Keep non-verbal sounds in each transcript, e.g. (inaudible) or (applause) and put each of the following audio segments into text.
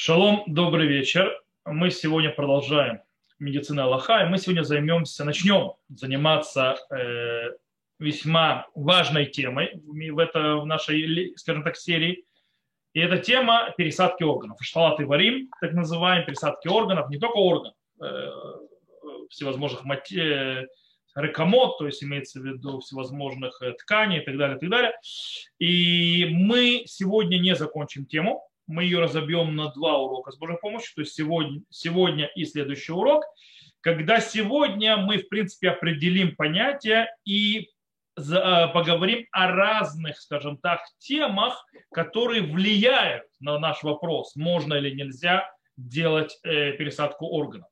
Шалом, добрый вечер. Мы сегодня продолжаем медицина Аллаха, и мы сегодня займемся, начнем заниматься э, весьма важной темой в, это, в нашей, скажем так, серии. И это тема пересадки органов. Шталат варим, так называемые пересадки органов, не только органов, э, всевозможных мате, рекомод, то есть имеется в виду всевозможных э, тканей и так далее, и так далее. И мы сегодня не закончим тему, мы ее разобьем на два урока с Божьей помощью, то есть сегодня, сегодня и следующий урок, когда сегодня мы, в принципе, определим понятия и э, поговорим о разных, скажем так, темах, которые влияют на наш вопрос, можно или нельзя делать э, пересадку органов.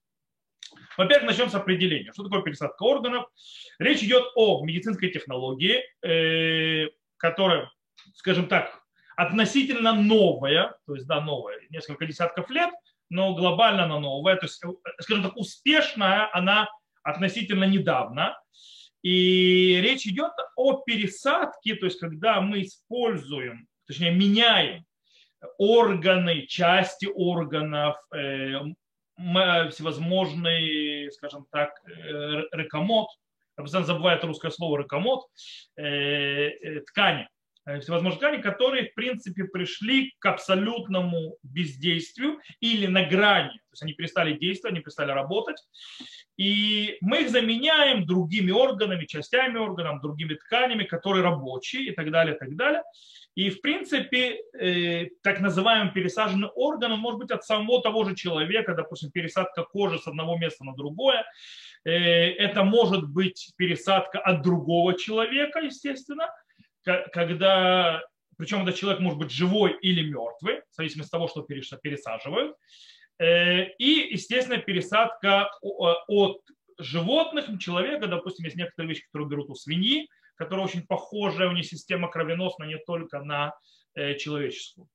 Во-первых, начнем с определения. Что такое пересадка органов? Речь идет о медицинской технологии, э, которая, скажем так, относительно новая, то есть, да, новая, несколько десятков лет, но глобально она новая, то есть, э, скажем так, успешная она относительно недавно. И речь идет о пересадке, то есть, когда мы используем, точнее, меняем органы, части органов, э, всевозможные, скажем так, э, рекомод, я постоянно забываю это русское слово рекомод, ткани, Э, всевозможные ткани, которые, в принципе, пришли к абсолютному бездействию или на грани. То есть они перестали действовать, они перестали работать. И мы их заменяем другими органами, частями органов, другими тканями, которые рабочие и так далее, и так далее. И, в принципе, э, так называемый пересаженный орган, он может быть от самого того же человека, допустим, пересадка кожи с одного места на другое. Э, это может быть пересадка от другого человека, естественно когда, причем этот человек может быть живой или мертвый, в зависимости от того, что пересаживают. Э, и, естественно, пересадка от животных человека, допустим, есть некоторые вещи, которые берут у свиньи, которая очень похожа, у нее система кровеносная не только на э, человеческую.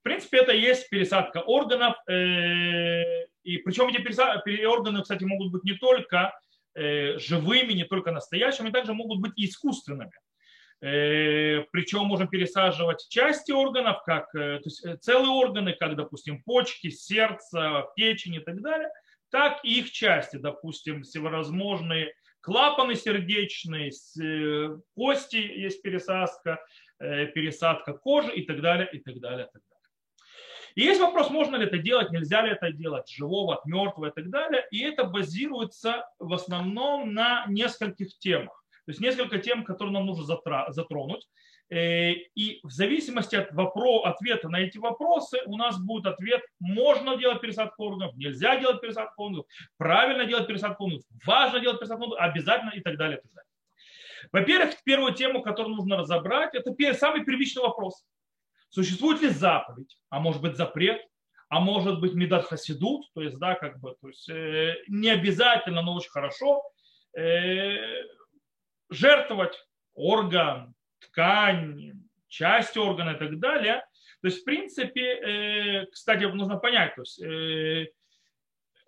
В принципе, это есть пересадка органов, э, и причем эти органы, кстати, могут быть не только живыми, не только настоящими, также могут быть искусственными. Э, Причем можем пересаживать части органов, как э, то есть э, целые органы, как, допустим, почки, сердце, печень и так далее, так и их части, допустим, всевозможные клапаны сердечные, кости есть пересадка, пересадка кожи и так далее, и так далее, и так далее. И есть вопрос, можно ли это делать, нельзя ли это делать, живого, от мертвого и так далее. И это базируется в основном на нескольких темах. То есть несколько тем, которые нам нужно затронуть. Э, и в зависимости от вопро- ответа на эти вопросы у нас будет ответ, можно делать пересадку органов, нельзя делать пересадку органов, правильно делать пересадку органов, важно делать пересадку органов, обязательно и так далее. И так далее. Во-первых, первую тему, которую нужно разобрать, это самый первичный вопрос. Существует ли заповедь, а может быть запрет, а может быть медат хасидут, то есть, да, как бы, то есть, э, не обязательно, но очень хорошо, э, жертвовать орган, ткань, часть органа и так далее. То есть, в принципе, э, кстати, нужно понять, то есть, э,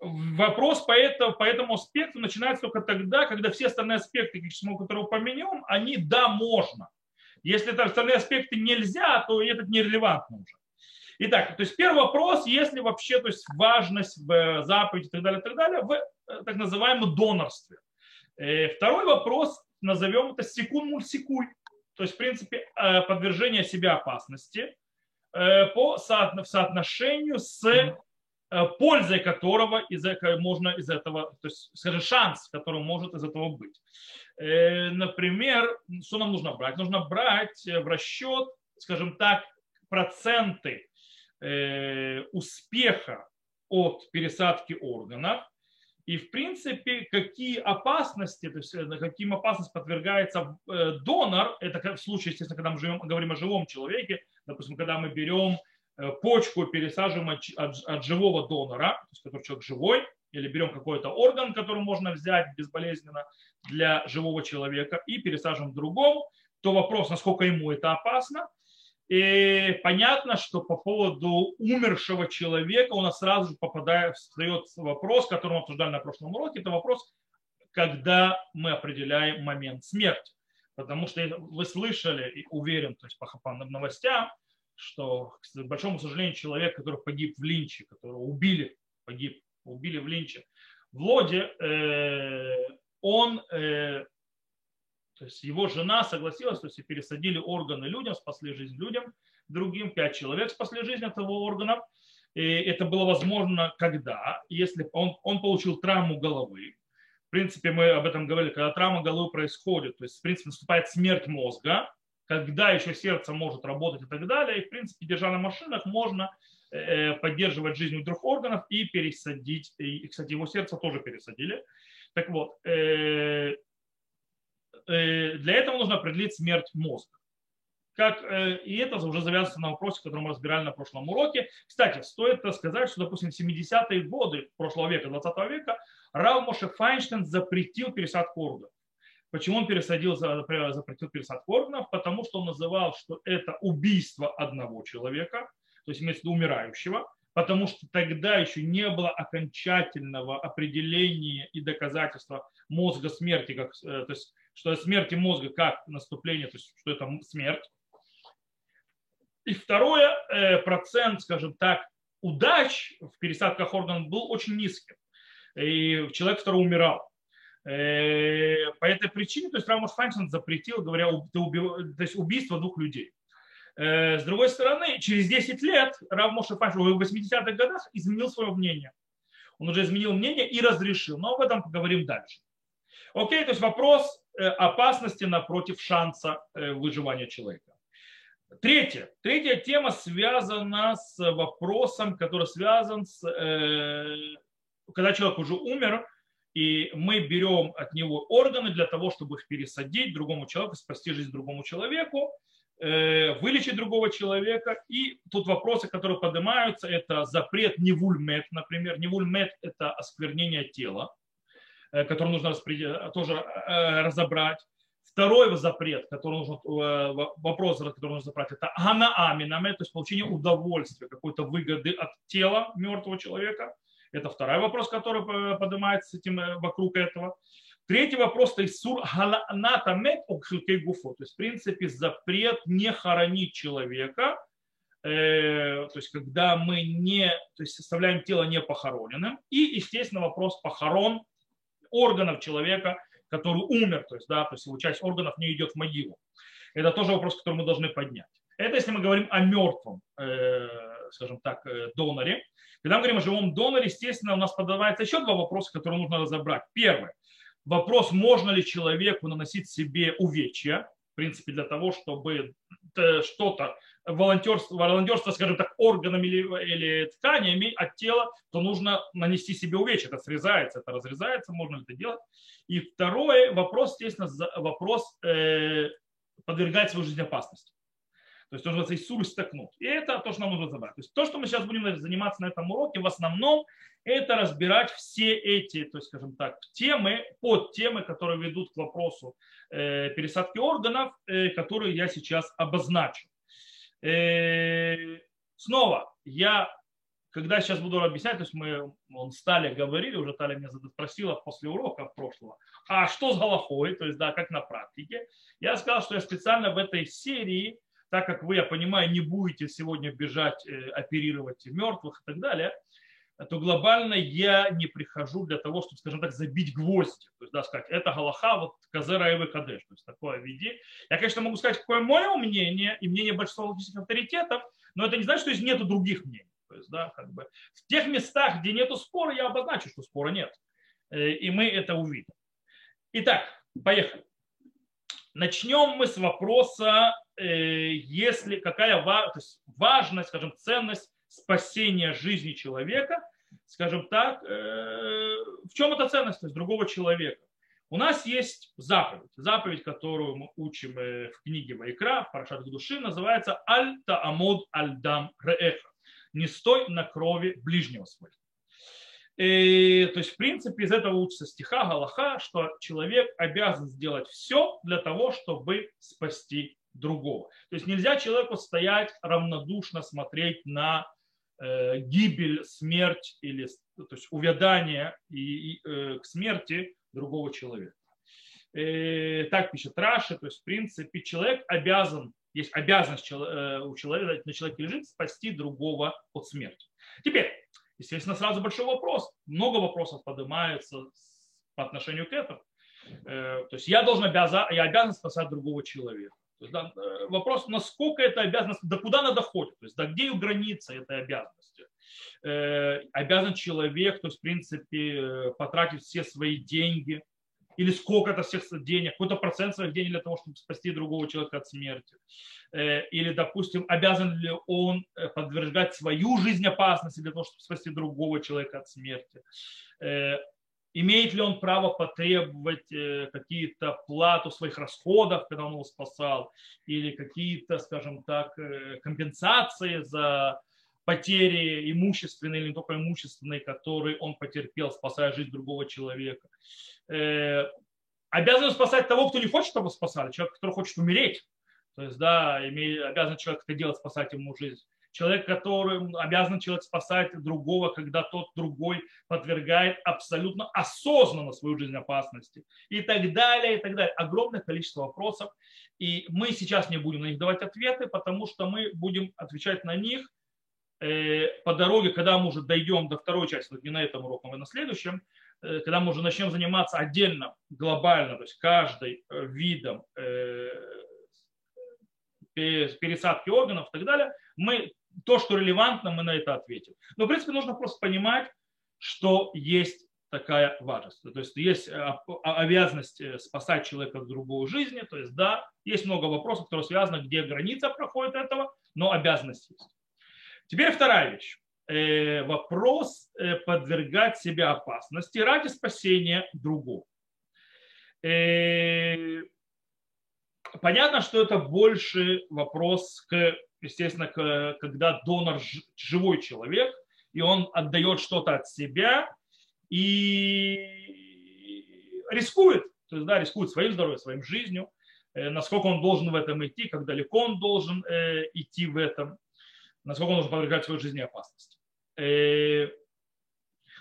вопрос по этому, по этому аспекту начинается только тогда, когда все остальные аспекты, которые упомянем, они да, можно. Если это остальные аспекты нельзя, то этот нерелевантно уже. Итак, то есть первый вопрос, если вообще то есть важность в заповеди и так далее, и так далее, в э, так называемом донорстве. Второй вопрос, назовем это секун мульсикуй, то есть, в принципе, э, подвержение себя опасности э, по соотношению с э, пользой которого из, можно из этого, то есть, скажем, шанс, который может из этого быть. Например, что нам нужно брать? Нужно брать в расчет, скажем так, проценты успеха от пересадки органов и, в принципе, какие опасности, то есть э, каким опасность подвергается э, донор, это в случае, естественно, когда мы живем, говорим о живом человеке, допустим, когда мы берем э, почку, пересаживаем от, от, от живого донора, то есть который человек живой, или берем какой-то орган, который можно взять безболезненно для живого человека и пересаживаем другом, то вопрос, насколько ему это опасно, и понятно, что по поводу умершего человека у нас сразу же попадает, встает вопрос, который мы обсуждали на прошлом уроке, это вопрос, когда мы определяем момент смерти. Потому что вы слышали, и уверен, то есть по новостям, что, к большому сожалению, человек, который погиб в Линче, которого убили, погиб, убили в Линче, в Лоде, э, он, э, то есть его жена согласилась, то есть пересадили органы людям, спасли жизнь людям, другим, пять человек спасли жизнь этого органа. И это было возможно когда? Если он, он получил травму головы. В принципе, мы об этом говорили, когда травма головы происходит, то есть, в принципе, наступает смерть мозга, когда еще сердце может работать и так далее. И, в принципе, держа на машинах, можно э, поддерживать жизнь у трех органов и пересадить. И, кстати, его сердце тоже пересадили. Так вот, э, для этого нужно определить смерть мозга. Как, и это уже завязывается на вопросе, который мы разбирали на прошлом уроке. Кстати, стоит сказать, что, допустим, в 70-е годы прошлого века, 20 века, Рав Моше Файнштейн запретил пересадку органов. Почему он пересадил, запретил пересадку органов? Потому что он называл, что это убийство одного человека, то есть имеется в виду умирающего, потому что тогда еще не было окончательного определения и доказательства мозга смерти, как, э, то есть что смерти мозга как наступление, то есть что это смерть. И второе, э, процент, скажем так, удач в пересадках органов был очень низким. И человек, который умирал. Э, по этой причине, то есть Рамош Файнштейн запретил, говоря, то есть убийство двух людей. Э, с другой стороны, через 10 лет Рав Моше Файнштейн в 80-х годах изменил свое мнение. Он уже изменил мнение и разрешил. Но об этом поговорим дальше. Окей, то есть вопрос э, опасности напротив шанса выживания человека. Третье. Третья тема связана с вопросом, который связан с, когда человек уже умер, и мы берем от него органы для того, чтобы их пересадить другому человеку, спасти жизнь другому человеку, э, вылечить другого человека. И тут вопросы, которые поднимаются, это запрет невульмет, например. Невульмет – это осквернение тела, э, который нужно тоже э, разобрать. Второй запрет, который нужно, вопрос, который нужно забрать, это ганааминаме, то есть получение удовольствия, какой-то выгоды от тела мертвого человека. Это второй вопрос, который поднимается этим, э, вокруг этого. Третий вопрос, то есть сур галанатамет гуфо, то есть в принципе запрет не хоронить человека, э, то есть когда мы не, то есть составляем тело не похороненным. И, естественно, вопрос похорон органов человека, который умер, то есть, да, то есть его часть органов не идет в могилу. Это тоже вопрос, который мы должны поднять. Это если мы говорим о мертвом, э, скажем так, доноре. Когда мы говорим о живом доноре, естественно, у нас подавается еще два вопроса, которые нужно разобрать. Первый. Вопрос, можно ли человеку наносить себе увечья, в принципе, для того, чтобы э, что-то, волонтерство, волонтерство, скажем так, органами или, или тканями от тела, то нужно нанести себе увечья. Это срезается, это разрезается, можно это делать. И второй вопрос, естественно, вопрос э, подвергать свою жизнь опасности. То есть нужно Исур стакнуть. И это то, что нам нужно забрать. То есть то, что мы сейчас будем заниматься на этом уроке, в основном это разбирать все эти, то есть, скажем так, темы, подтемы, которые ведут к вопросу э, пересадки органов, э, которые я сейчас обозначу. Э, снова, я, когда сейчас буду объяснять, то есть мы он стали говорили, уже Таля меня спросила после урока прошлого, а что с Галахой, то есть, да, как на практике. Я сказал, что я специально в этой серии так как вы, я понимаю, не будете сегодня бежать, э, оперировать мертвых и так далее, то глобально я не прихожу для того, чтобы, скажем так, забить гвозди. То есть, да, сказать, это галаха, вот казера и кадеш. То есть, такое виде. Я, конечно, могу сказать, какое мое мнение и мнение большинства логических авторитетов, но это не значит, что здесь нет других мнений. То есть, да, как бы, в тех местах, где нет спора, я обозначу, что спора нет. Э, и мы это увидим. Итак, поехали. Начнем мы с вопроса, если какая то есть важность, скажем, ценность спасения жизни человека, скажем так, э, в чем эта ценность то есть другого человека. У нас есть заповедь. Заповедь, которую мы учим э, в книге Вайкра, в Парашат души, называется «Аль-Таамуд аль-Дам Реэха». «Не стой на крови ближнего своего». И, то есть, в принципе, из этого учится стиха Галаха, что человек обязан сделать все для того, чтобы спасти другого. То есть нельзя человеку стоять равнодушно смотреть на э, гибель, смерть или то есть увядание и, и, э, к смерти другого человека. Э, так пишет Раши, то есть в принципе человек обязан есть обязанность э, у человека, на человеке лежит спасти другого от смерти. Теперь, естественно, сразу большой вопрос. Много вопросов поднимается по отношению к этому. Э, то есть я должен обязан, я обязан спасать другого человека. То есть, да, э, вопрос, насколько это обязанность, до куда она доходит, то есть до где ее граница этой обязанности. Э, обязан человек, то есть в принципе потратить все свои деньги, или сколько-то всех денег, какой-то процент своих денег для того, чтобы спасти другого человека от смерти. Или, допустим, обязан ли он подвергать свою жизнь опасности для того, чтобы спасти другого человека от смерти имеет ли он право потребовать э, какие-то плату своих расходов, когда он его спасал, или какие-то, скажем так, э, компенсации за потери имущественные или не только имущественные, которые он потерпел, спасая жизнь другого человека. Э, обязан спасать того, кто не хочет, чтобы спасали, человек, который хочет умереть. То есть, да, обязан человек это делать, спасать ему жизнь человек, который обязан человек спасать другого, когда тот другой подвергает абсолютно осознанно свою жизнь опасности и так далее, и так далее. Огромное количество вопросов. И мы сейчас не будем на них давать ответы, потому что мы будем отвечать на них э, по дороге, когда мы уже дойдем до второй части, не на этом уроке, а на следующем, э, когда мы уже начнем заниматься отдельно, глобально, то есть каждый э, видом пересадки органов и так далее, мы то, что релевантно, мы на это ответим. Но, в принципе, нужно просто понимать, что есть такая важность. То есть есть э, обязанность э, спасать человека в другую жизни. То есть, да, есть много вопросов, которые связаны, где граница проходит этого, но обязанность есть. Теперь вторая вещь. Э, вопрос подвергать себя опасности ради спасения другого. Понятно, что это больше вопрос к естественно, когда донор живой человек, и он отдает что-то от себя и рискует, то есть, да, рискует своим здоровьем, своим жизнью, э, насколько он должен в этом идти, как далеко он должен э, идти в этом, насколько он должен подвергать свою жизнь опасности. Э,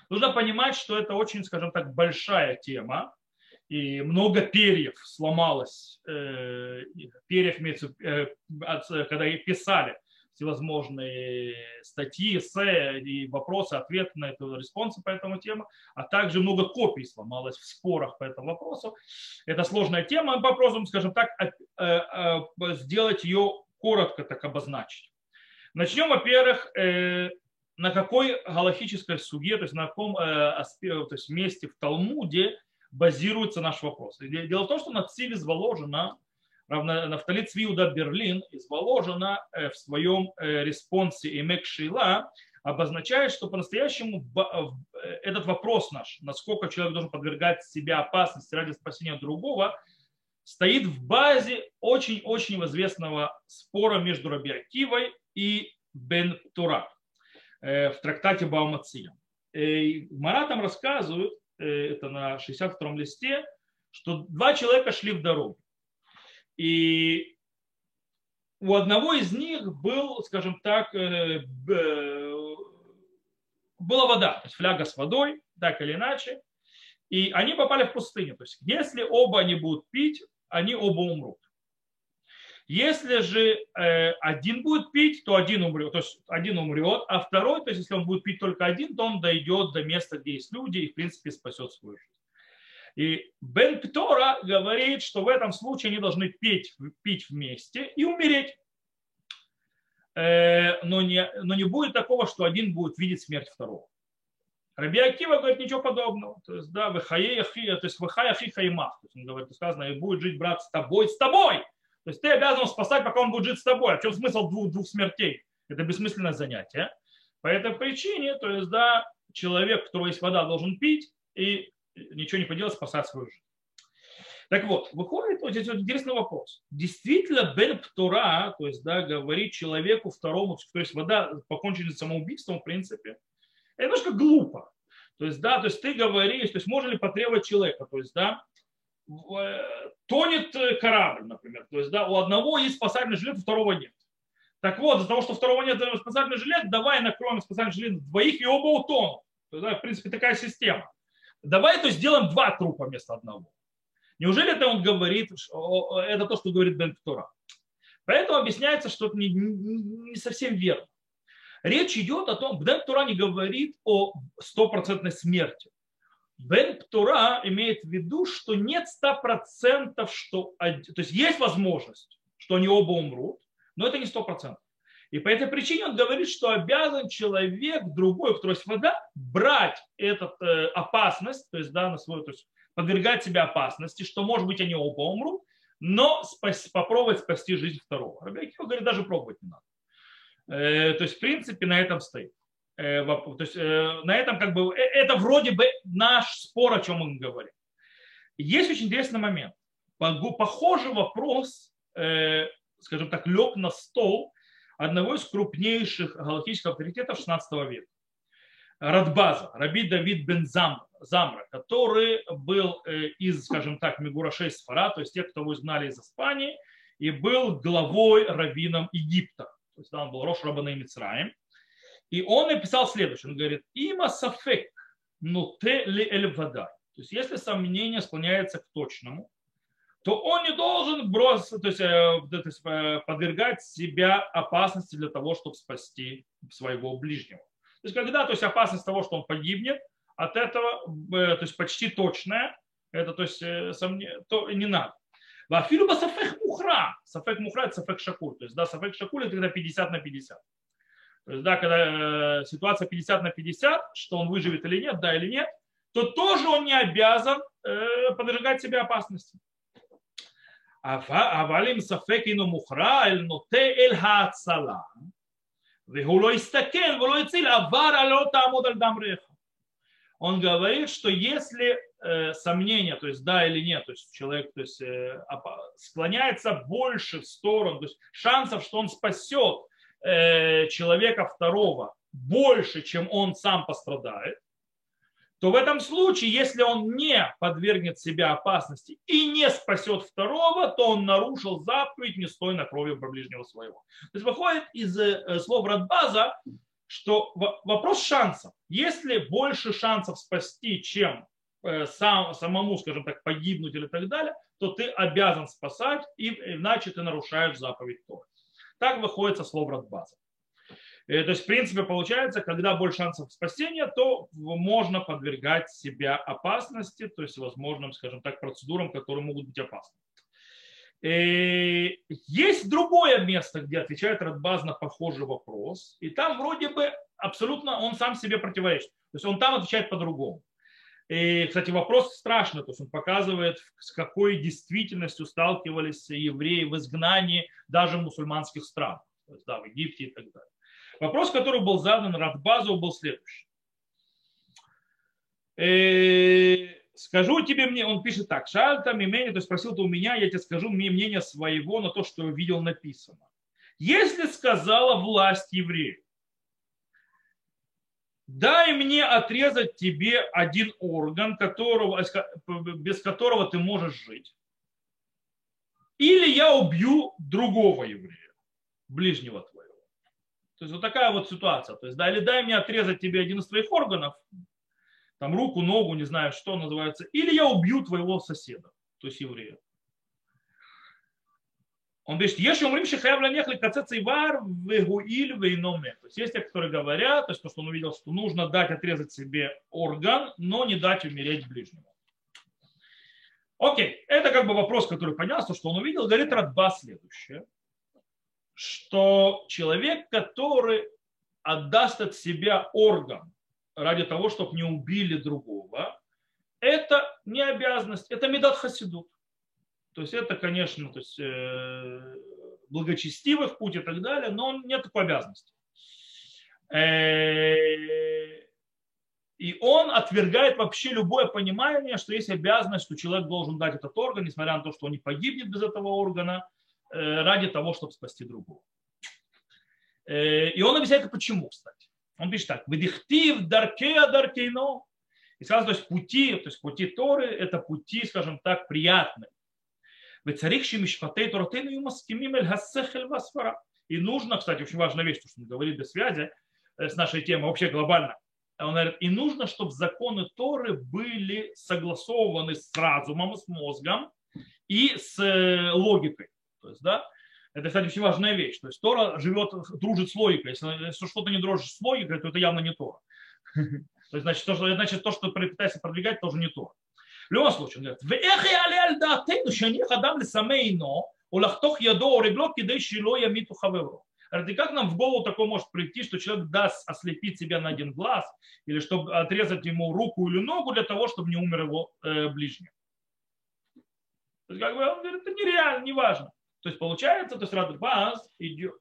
нужно понимать, что это очень, скажем так, большая тема, и много перьев сломалось, э, перьев имеется, э, когда писали всевозможные статьи, эссе и вопросы, ответы на эту респонсы по этому теме, а также много копий сломалось в спорах по этому вопросу. Это сложная тема, попробуем, скажем так, э, сделать ее коротко так обозначить. Начнем, во-первых, на какой галахической суге, то есть на каком то есть месте в Талмуде базируется наш вопрос. Дело в том, что на Циве изволожено, Нафтали Цвиуда Берлин изволожено э, в своем э, респонсе Эмек Шейла, обозначает, что по-настоящему э, этот вопрос наш, насколько человек должен подвергать себя опасности ради спасения другого, стоит в базе очень-очень известного спора между Раби Акивой и Бен Тура в трактате Баумация. Мара там рассказывают, это на 62-м листе, что два человека шли в дорогу. И у одного из них был, скажем так, э, была вода, то есть фляга с водой, так или иначе, и они попали в пустыню. То есть если оба они будут пить, они оба умрут. Если же э, один будет пить, то один умрет, то есть один умрет, а второй, то есть если он будет пить только один, то он дойдет до места, где есть люди и в принципе спасет свою жизнь. И Бен Птора говорит, что в этом случае они должны пить, пить вместе и умереть. Э, но, не, но не будет такого, что один будет видеть смерть второго. Раби Акива говорит ничего подобного. То есть, да, то есть выхая ахи хаймах. То есть, он говорит, сказано, и будет жить брат с тобой, с тобой. То есть ты обязан спасать, пока он будет жить с тобой. А в чем смысл двух, двух смертей? Это бессмысленное занятие. По этой причине, то есть, да, человек, у которого есть вода, должен пить и ничего не поделать, спасать свою жизнь. Так вот, выходит вот здесь вот интересный вопрос. Действительно, Бен Птура, то есть, да, говорит человеку второму, то есть вода покончена самоубийством, в принципе, это немножко глупо. То есть, да, то есть ты говоришь, то есть можно ли потребовать человека, то есть, да, тонет э, корабль, например. То есть да, у одного есть спасательный жилет, у второго нет. Так вот, из-за того, что второго нет спасательный жилет, давай накроем спасательный жилет двоих и оба утонут. То есть, да, в принципе, такая система. Давай то сделаем два трупа вместо одного. Неужели это он говорит, это то, что говорит Бен Птура? Поэтому объясняется, что это не, не совсем верно. Речь идет о том, Бен Тура не говорит о стопроцентной смерти. Бен Птура имеет в виду, что нет 100%, что... То есть есть возможность, что они оба умрут, но это не 100%. И по этой причине он говорит, что обязан человек другой, кто есть вода, брать эту э, опасность, то есть, да, на свой, то есть подвергать себя опасности, что, может быть, они оба умрут, но спас, попробовать спасти жизнь второго. Рабиакива говорит, даже пробовать не надо. Э, то есть, в принципе, на этом стоит. Э, то есть, э, на этом как бы, это вроде бы наш спор, о чем мы говорим. Есть очень интересный момент. Похожий вопрос, скажем так, лег на стол одного из крупнейших галактических авторитетов 16 века. Радбаза, Раби Давид бен Зам, Замра, который был из, скажем так, Мигура 6 Сфара, то есть тех, кто вы знали из Испании, и был главой раввином Египта то есть там был Рош Рабана и Мицраем, и он написал следующее, он говорит, има сафек, но те ли эль вода. То есть если сомнение склоняется к точному, то он не должен бросить, то есть, э, то есть э, подвергать себя опасности для того, чтобы спасти своего ближнего. То есть когда то есть опасность того, что он погибнет, от этого э, то есть почти точная, это то есть сомнение, то не надо. Вафилу сафек мухра. Сафек мухра это сафек шакур. То есть, да, сафек шакур это когда 50 на 50. То есть, да, когда э, ситуация 50 на 50, что он выживет или нет, да или нет, то тоже он не обязан э, подвергать себе опасности. Авалим а сафекину мухра эль ноте эль хаацала. А а он говорит, что если э, сомнение, то есть да или нет, то есть человек то есть, э, склоняется больше в сторону, то есть шансов, что он спасет э, человека второго больше, чем он сам пострадает, то в этом случае, если он не подвергнет себя опасности и не спасет второго, то он нарушил заповедь не стой на крови ближнего своего. То есть выходит из э, слов Радбаза, что вопрос шансов. Если больше шансов спасти, чем э, сам, самому, скажем так, погибнуть или так далее, то ты обязан спасать, иначе ты нарушаешь заповедь Торы. Так выходит со слов Радбаза. Э, то есть, в принципе, получается, когда больше шансов спасения, то можно подвергать себя опасности, то есть возможным, скажем так, процедурам, которые могут быть опасны. Э, есть другое место, где отвечает Радбаз на похожий вопрос, и там вроде бы абсолютно он сам себе противоречит. То есть он там отвечает по-другому. И, кстати, вопрос страшный, то есть он показывает, с какой действительностью сталкивались евреи в изгнании даже мусульманских странах, то есть, да, в Египте и так далее. Вопрос, который был задан Радбазу, был следующий. Э, скажу тебе мне, он пишет так, шальта мимени, то есть спросил ты у меня, я тебе скажу мне мнение своего на то, что видел написано. Если сказала власть евреев, дай мне отрезать тебе один орган, которого, без которого ты можешь жить, или я убью другого еврея, ближнего твоего. То есть вот такая вот ситуация. То есть, да, или дай мне отрезать тебе один из твоих органов, там руку, ногу, не знаю, что называется, или я убью твоего соседа, то есть еврея. Он говорит, если умрим шихаев ланехли кацеца ивар вегуиль вейноме. То есть есть те, которые говорят, то есть то, что он увидел, что нужно дать отрезать себе орган, но не дать умереть ближнему. Окей, это как бы вопрос, который понялся, что он увидел, говорит Радба следующее, что человек, который отдаст от себя орган ради того, чтобы не убили другого, это не обязанность, это медат хасидут. То есть это, конечно, то есть, э, благочестивый путь и так далее, но нет такой обязанности. Э, и он отвергает вообще любое понимание, что есть обязанность, что человек должен дать этот орган, несмотря на то, что он не погибнет без этого органа, э, ради того, чтобы спасти другого. Э, и он объясняет, почему, кстати. Он пишет так. Вдихтив даркея даркейно. И сказал, то есть пути, то есть пути Торы, это пути, скажем так, приятные. Вецарихши мишпатей торатейну и маскимим эль хассехель васфара. И нужно, кстати, очень важная вещь, то, что мы говорили без связи э, с нашей темой, вообще глобально. Он говорит, и нужно, чтобы законы Торы были согласованы с разумом, с мозгом и с э, логикой. То есть, да, Это, кстати, очень важная вещь. То есть Тора живет, дружит с логикой. Если, если что-то не дружит с логикой, то это явно не Тора. (laughs) То есть, значит, то, что, значит, то, что пытается продвигать, тоже не то. В любом случае, он говорит, «Веэх яле аль даатейну шаних адам лесамейно, улахтох ядо орегло кидей шило ямиту хавевро». И как нам в голову такое может прийти, что человек даст ослепить себя на один глаз или чтобы отрезать ему руку или ногу для того, чтобы не умер его э, ближний? То есть, как бы, он говорит, это нереально, неважно. То есть, получается, то есть, Радбаз идет.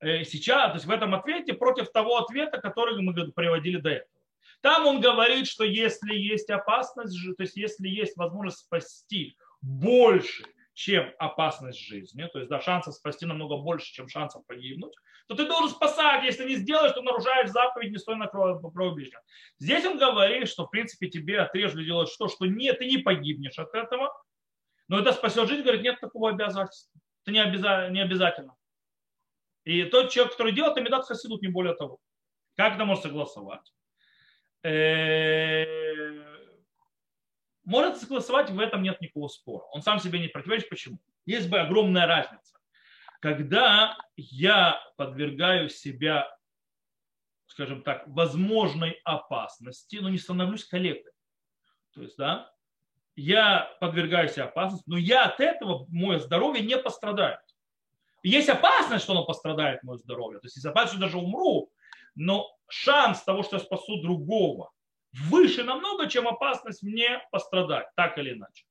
Сейчас, то есть, в этом ответе против того ответа, который мы приводили до этого. Там он говорит, что если есть опасность, то есть если есть возможность спасти больше, чем опасность жизни, то есть да, шансов спасти намного больше, чем шансов погибнуть, то ты должен спасать. Если не сделаешь, то нарушаешь заповедь, не стой на кровь ближнего. Здесь он говорит, что в принципе тебе отрежали делать что, что нет, ты не погибнешь от этого, но это спасет жизнь, говорит, нет такого обязательства. Это не, обяза- не обязательно. И тот человек, который делает, медат хасидут, не более того. Как это может согласовать? Э, может согласовать, в этом нет никакого спора. Он сам себе не противоречит. Почему? Есть бы огромная разница. Когда я подвергаю себя, скажем так, возможной опасности, но не становлюсь коллегой. То есть, да, я подвергаю себя опасности, но я от этого, мое здоровье не пострадает. Есть опасность, что оно пострадает, мое здоровье. То есть, есть опасность, что даже умру, но шанс того, что я спасу другого, выше намного, чем опасность мне пострадать, так или иначе.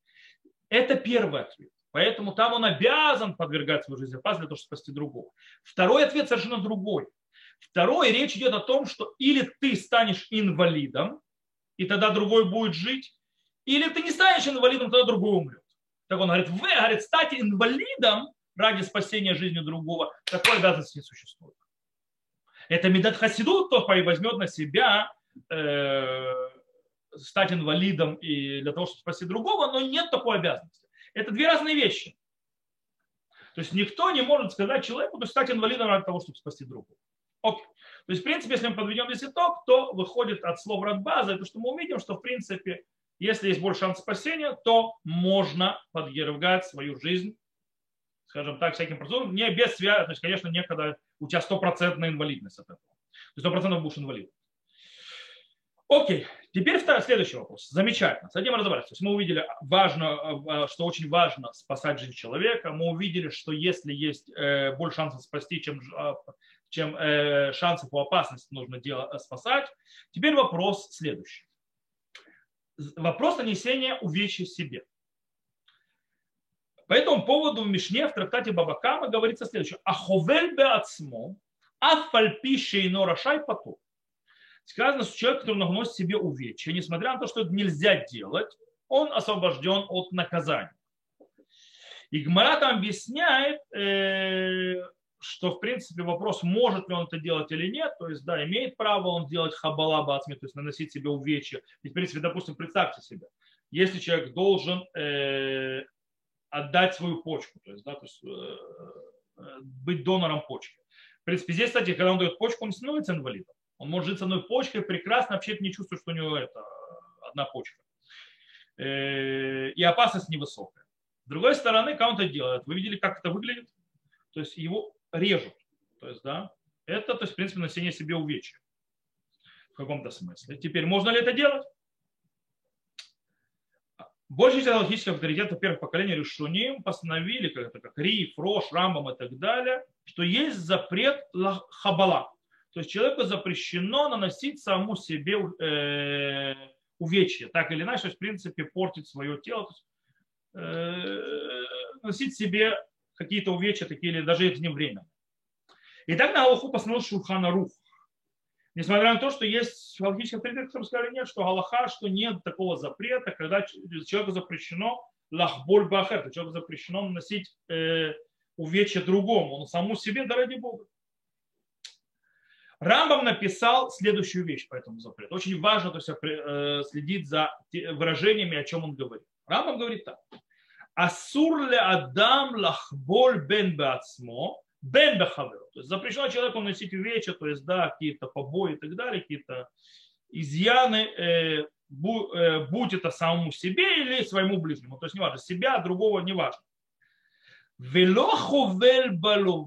Это первый ответ. Поэтому там он обязан подвергать свою жизнь опасности для того, чтобы спасти другого. Второй ответ совершенно другой. Второй речь идет о том, что или ты станешь инвалидом, и тогда другой будет жить, или ты не станешь инвалидом, тогда другой умрет. Так он говорит, вы, говорит, стать инвалидом ради спасения жизни другого, такой обязанности не существует. Это Медат Хасиду, кто возьмет на себя э, стать инвалидом и для того, чтобы спасти другого, но нет такой обязанности. Это две разные вещи. То есть никто не может сказать человеку, то стать инвалидом ради того, чтобы спасти другого. Окей. То есть, в принципе, если мы подведем здесь итог, то выходит от слов Радбаза, это что мы увидим, что, в принципе, если есть больше шанс спасения, то можно подвергать свою жизнь скажем так, всяким процедурам, не без связи, то есть, конечно, не когда у тебя стопроцентная инвалидность от этого. То есть стопроцентно будешь инвалид. Окей, теперь второй, следующий вопрос. Замечательно, с этим разобрались. То есть мы увидели, важно, что очень важно спасать жизнь человека. Мы увидели, что если есть э, больше шансов спасти, чем, а, чем э, шансов по опасности нужно делать, спасать. Теперь вопрос следующий. Вопрос нанесения увечья себе. По этому поводу в Мишне, в трактате Бабакама говорится следующее. Аховель беацмо, афальпи шейно рашай поту. Сказано, что человек, который наносит себе увечья, несмотря на то, что это нельзя делать, он освобожден от наказания. И Гмара там объясняет, э, что, в принципе, вопрос, может ли он это делать или нет, то есть, да, имеет право он делать хабала бацми, то есть наносить себе увечья. Ведь, в принципе, допустим, представьте себе, если человек должен э, отдать свою почку, то есть, да, то есть э, э, быть донором почки. В принципе, здесь, кстати, когда он дает почку, он не становится инвалидом. Он может жить с одной почкой, прекрасно, вообще не чувствует, что у него это одна почка. Э, и опасность невысокая. С другой стороны, как он это делает? Вы видели, как это выглядит? То есть его режут. То есть, да, это, то есть, в принципе, носение себе увечья. В каком-то смысле. Теперь, можно ли это делать? Большая часть галактических авторитетов первых поколений решуним постановили, как это как Ри, Фрош, Рамбам и так далее, что есть запрет хабала. То есть человеку запрещено наносить саму себе э, увечья, так или иначе, то есть, в принципе, портить свое тело, то э, носить себе какие-то увечья, такие или даже это не время. И так на Аллаху постановил Шурхана Рух. Несмотря на то, что есть логические авторитеты, которые сказали нет, что Галаха, что нет такого запрета, когда человеку запрещено лахболь бахер, человеку запрещено наносить э, увечья другому, он саму себе, да ради Бога. Рамбам написал следующую вещь по этому запрету. Очень важно то есть, э, следить за выражениями, о чем он говорит. Рамбам говорит так. Асур ле адам лахболь бен бацмо бен бехаверу. То есть запрещено человеку носить увечья, то есть, да, какие-то побои и так далее, какие-то изъяны, э, бу, э, будь это самому себе или своему ближнему. То есть, неважно, себя, другого, неважно. ולא חובל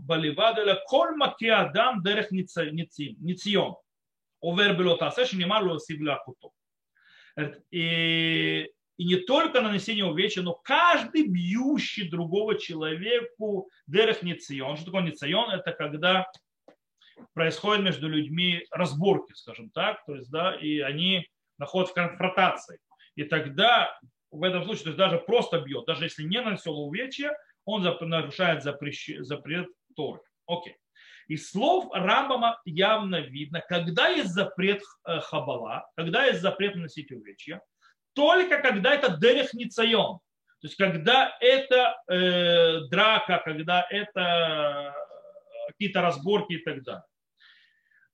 בלבד, אלא כל מכה אדם דרך ניציון. עובר בלא תעשה, שנאמר לו להוסיף לאחותו. И, не только нанесение увечья, но каждый бьющий другого человеку дерех ницион. Что такое ницион? Это когда происходят между людьми разборки, скажем так, то есть, да, и они находят в конфронтации. И тогда в этом случае, то есть даже просто бьет, даже если не нанесел увечья, он нарушает запрет Торы. Окей. Из слов Рамбама явно видно, когда есть запрет э, хабала, когда есть запрет носить увечья, только когда это дерех то есть когда это э, драка, когда это э, какие-то разборки и так далее.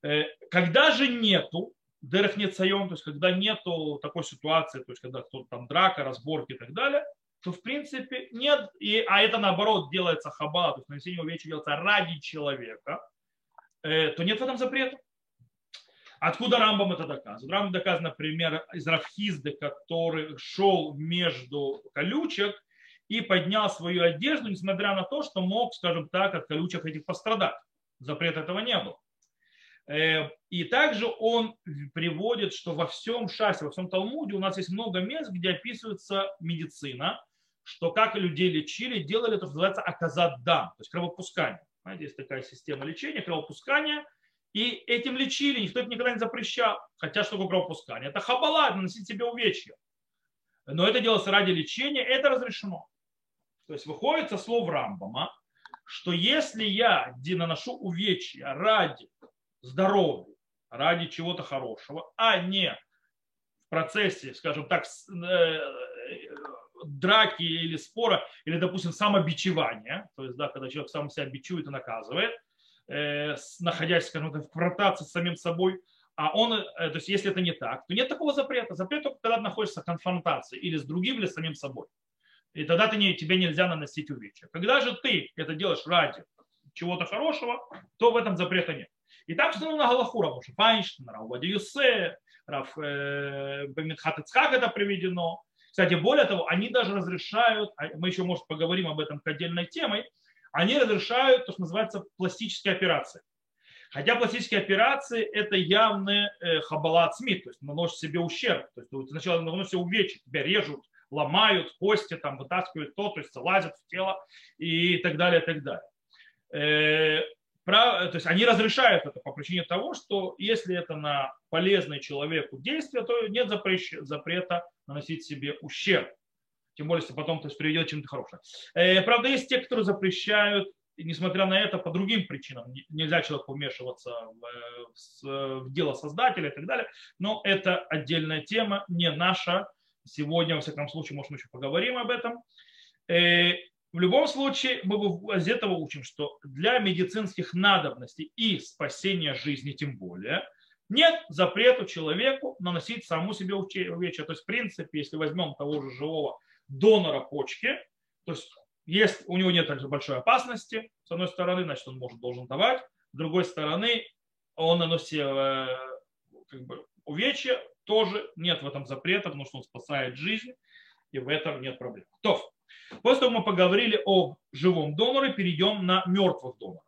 Э, когда же нету дерех то есть когда нету такой ситуации, то есть когда кто-то там драка, разборки и так далее, то в принципе нет, и, а это наоборот делается хаба, то есть нанесение увечья делается ради человека, э, то нет в этом запрета. Откуда Рамбам это доказывает? Рамбам доказывает, например, из Рафхизды, который шел между колючек и поднял свою одежду, несмотря на то, что мог, скажем так, от колючек этих пострадать. Запрета этого не было. Э, и также он приводит, что во всем шасе, во всем Талмуде у нас есть много мест, где описывается медицина, что как людей лечили, делали то, что называется аказаддам, то есть кровопускание. Знаете, есть такая система лечения, кровопускания, и этим лечили, никто это никогда не запрещал. Хотя что такое кровопускание? Это хабала, наносить себе увечья. Но это делается ради лечения, это разрешено. То есть выходит со слов Рамбама, что если я наношу увечья ради здоровья, ради чего-то хорошего, а не в процессе, скажем так, э, драки или спора, или, допустим, самобичевания, то есть, да, когда человек сам себя бичует и наказывает, находясь, скажем так, в конфронтации с самим собой, а он, э, то есть, если это не так, то нет такого запрета. Запрет только когда ты находишься в конфронтации или с другим, или с самим собой. И тогда ты не, тебе нельзя наносить увечья. Когда же ты это делаешь ради чего-то хорошего, то в этом запрета нет. И так что на Галаху Равоша Файнштейн, Раводи Юсе, Рав э, это приведено, кстати, более того, они даже разрешают, а мы еще, может, поговорим об этом к отдельной темой, они разрешают то, что называется пластические операции. Хотя пластические операции – это явный э, хабалат СМИ, то есть наносит себе ущерб. То есть сначала наносят увечья, тебя режут, ломают кости, там, вытаскивают то, то есть лазят в тело и так далее, и так далее. Э, то есть они разрешают это по причине того, что если это на полезное человеку действие, то нет запрета наносить себе ущерб. Тем более, если потом то есть, приведет чем-то хорошее. Э, правда, есть те, которые запрещают, несмотря на это, по другим причинам. Нельзя человеку вмешиваться в, в дело создателя и так далее. Но это отдельная тема, не наша. Сегодня, во всяком случае, может, мы еще поговорим об этом. Э, в любом случае, мы из этого учим, что для медицинских надобностей и спасения жизни тем более, нет запрету человеку наносить саму себе увечья. То есть, в принципе, если возьмем того же живого донора почки, то есть, есть, у него нет также большой опасности, с одной стороны, значит, он может, должен давать, с другой стороны, он наносит э, как бы, увечья, тоже нет в этом запрета, потому что он спасает жизнь, и в этом нет проблем. То, После того мы поговорили о живом доноре, перейдем на мертвых доноров.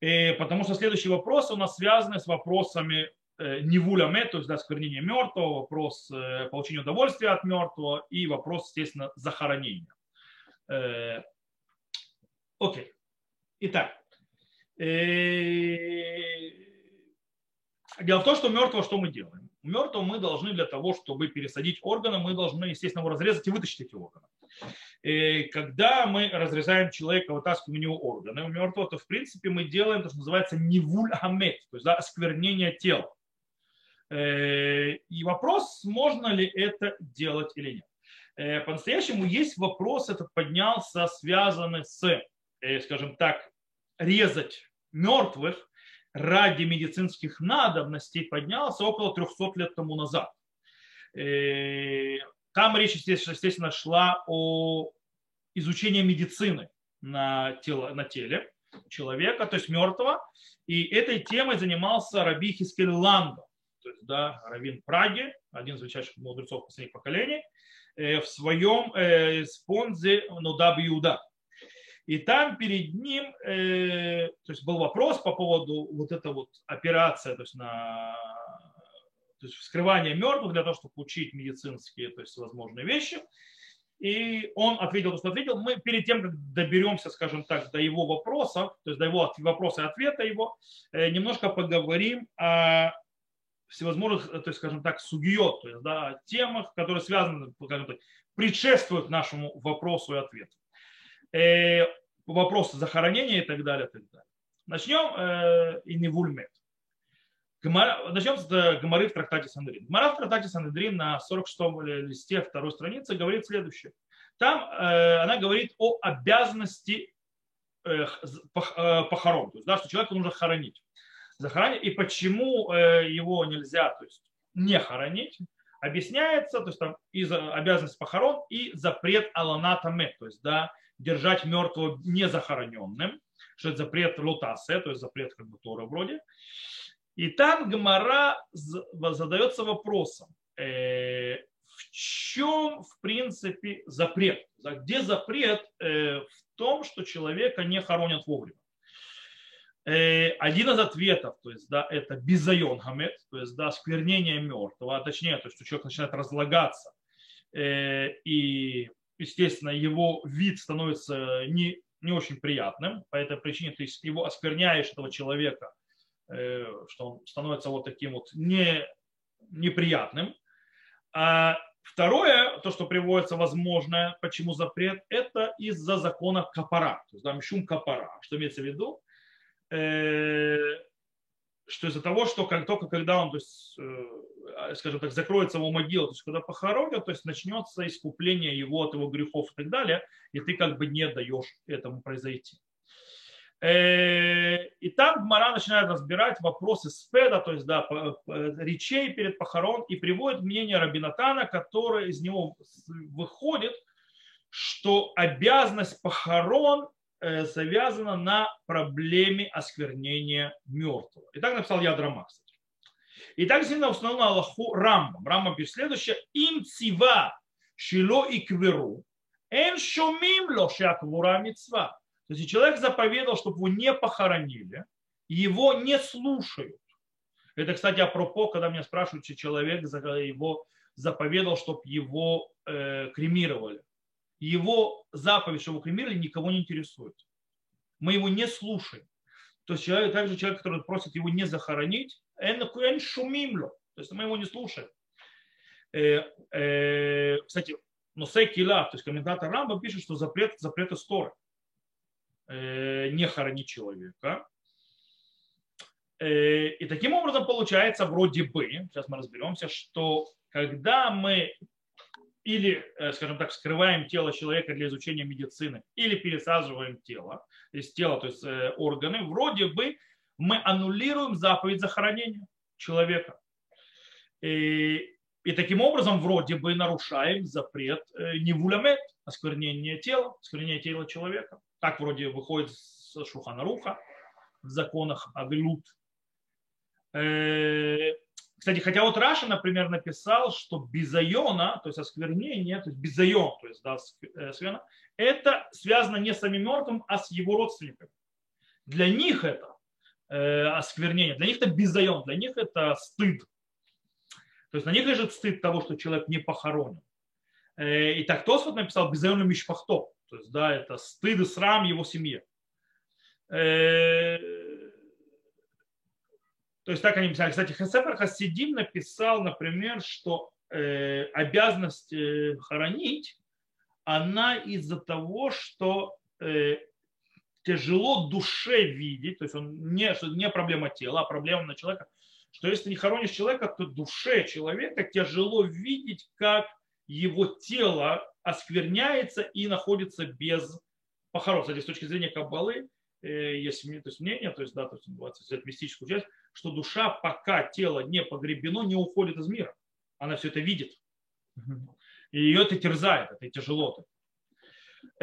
И э, потому что следующие вопросы у нас связаны с вопросами э, невуляме, то есть да, сквернения мертвого, вопрос э, получения удовольствия от мертвого и вопрос, естественно, захоронения. Окей. Итак, дело в том, что мертвого что мы делаем? Мертвого мы должны для того, чтобы пересадить органы, мы должны, естественно, его разрезать и вытащить эти органы. И когда мы разрезаем человека, вытаскиваем у него органы у мертвого, то в принципе мы делаем то, что называется невуль хамет, то есть да, осквернение тела. Э, и вопрос, можно ли это делать или нет. Э, по-настоящему есть вопрос, этот поднялся, связанный с, э, скажем так, резать мертвых ради медицинских надобностей поднялся около 300 лет тому назад. Там речь, естественно, шла о изучении медицины на, тело, на теле человека, то есть мертвого. И этой темой занимался Раби Хискель Ландо, то есть, да, раввин Праги, один из величайших мудрецов последних поколений, э, в своем э, спонзе Нудаб Юда. И там перед ним э, то есть был вопрос по поводу вот этой вот операции, то есть на то есть вскрывание мертвых для того, чтобы учить медицинские то есть, возможные вещи. И он ответил то, что ответил. Мы перед тем, как доберемся, скажем так, до его вопросов, то есть до его вопроса и ответа его, э, немножко поговорим о всевозможных, то есть, скажем так, сугиот, то есть, да, темах, которые связаны, скажем так, предшествуют нашему вопросу и ответу. Э, вопросы захоронения и так далее, и так далее. Начнем э, и не вульмет. Начнем с э, Гамары в трактате Сандрин. Гамара в трактате Сандрин на 46-м листе второй страницы говорит следующее. Там э, она говорит о обязанности э, похорон, то есть, да, что человека нужно хоронить. Захоронить, и почему его нельзя то есть, не хоронить, объясняется, то есть там из обязанности похорон и запрет аланата мет, то есть да, держать мертвого незахороненным, что это запрет лотасе, то есть запрет как бы Тора вроде. И там Гмара задается вопросом, э, в чем, в принципе, запрет? Где запрет э, в том, что человека не хоронят вовремя? Э, один из ответов, то есть, да, это безайон хамет, то есть, да, сквернение мертвого, а точнее, то есть, что человек начинает разлагаться, и, естественно, его вид становится не, не очень приятным, по этой причине ты его оскверняешь, этого человека, Э, что он становится вот таким вот не, неприятным. А второе, то, что приводится возможное, почему запрет, это из-за закона капара, то есть да, мишум капара. Что имеется в виду? Э, что из-за того, что как только когда он, то есть, э, скажем так, закроется его могила, то есть когда похоронят, то есть начнется искупление его от его грехов и так далее, и ты как бы не даешь этому произойти. Э, и там Мара начинает разбирать вопросы спеда, то есть да, речей перед похорон, и приводит мнение Рабинатана, которое из него выходит, что обязанность похорон э, завязана на проблеме осквернения мертвого. И так написал Ядрама, кстати. И так сильно установил на Аллаху Рамбам. Рамбам пишет следующее. Им цива шило и кверу, эн шумим ло шаквура мицва. То есть человек заповедал, чтобы его не похоронили, его не слушают. Это, кстати, апропо, когда меня спрашивают, человек его заповедал, чтобы его э, кремировали. Его заповедь, чтобы кремировали, никого не интересует. Мы его не слушаем. То есть человек, также человек, который просит его не захоронить, эн шумимло. То есть мы его не слушаем. Э, э, кстати, но Сейкила, то есть комментатор Рамба пишет, что запрет, запрет истории. Э, не хоронить человека. И таким образом получается вроде бы, сейчас мы разберемся, что когда мы или, э, скажем так, скрываем тело человека для изучения медицины, или пересаживаем тело, из тела, то есть органы, вроде бы мы аннулируем заповедь захоронения человека. И, и таким образом вроде бы нарушаем запрет невулямет, осквернение тела, осквернение тела человека. Так вроде выходит с Шуханаруха в законах Аглют. Кстати, хотя вот Раша, например, написал, что безайона, то есть осквернение, то есть безайон, то есть да, свяно, э, это связано не с самим мертвым, а с его родственниками. Для них это э, осквернение, для них это безайон, для них это стыд. То есть на них лежит стыд того, что человек не похоронен. Э, и так Тосфот написал безайон мишпахто, то есть, да, это стыд и срам его семье. Э, то есть так они писали. Кстати, Хасепер Хасидим написал, например, что э, обязанность э, хоронить, она из-за того, что э, тяжело душе видеть, то есть он не, что не проблема тела, а проблема на человека, что если не хоронишь человека, то душе человека тяжело видеть, как его тело оскверняется и находится без похорон. Кстати, с точки зрения Каббалы э, есть то есть мнение, то есть, да, то есть, взять мистическую часть, что душа, пока тело не погребено, не уходит из мира. Она все это видит. И ее это терзает, это тяжело. -то.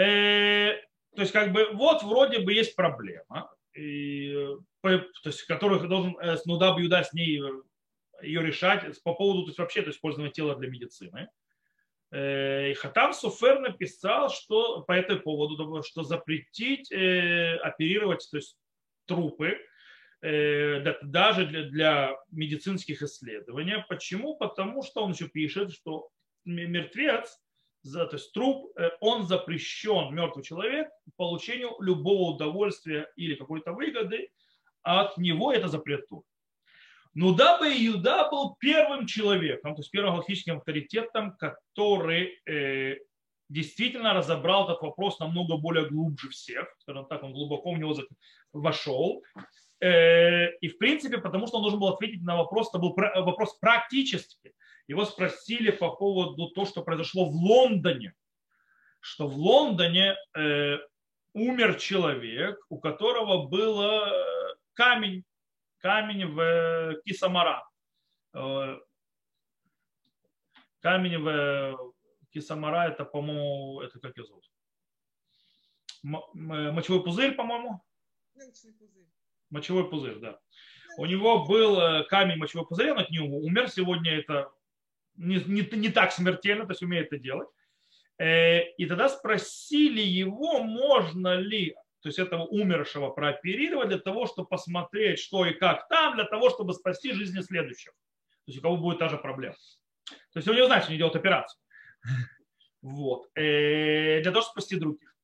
Э, то есть, как бы, вот вроде бы есть проблема, и, то есть, которую должен э, Снудаб Юда с ней ее решать по поводу то есть, вообще то есть, использования тела для медицины. И Хатам Суфер написал, что по этому поводу, что запретить оперировать то есть, трупы, даже для, для медицинских исследований. Почему? Потому что он еще пишет, что мертвец, то есть труп, он запрещен, мертвый человек, получению любого удовольствия или какой-то выгоды от него, это запрет Тур. Но дабы Иуда был первым человеком, то есть первым галактическим авторитетом, который э, действительно разобрал этот вопрос намного более глубже всех, скажем так, он глубоко в него вошел. Э, и в принципе, потому что он должен был ответить на вопрос, это был вопрос практический. Его спросили по поводу того, что произошло в Лондоне, что в Лондоне э, умер человек, у которого был э, камень камень в э, Кисамара. Э, камень в Кисамара, это, по-моему, это как его зовут? Мочевой пузырь, по-моему? Мочевой пузырь, да. У него был камень мочевой пузырь, он от него умер. Сегодня это не, не, не так смертельно, то есть умеет это делать. И тогда спросили его, можно ли то есть этого умершего прооперировать для того, чтобы посмотреть, что и как там, для того, чтобы спасти жизни следующих. То есть у кого будет та же проблема. То есть он не знает, что не делает операцию. Вот. Э, для того, чтобы спасти других.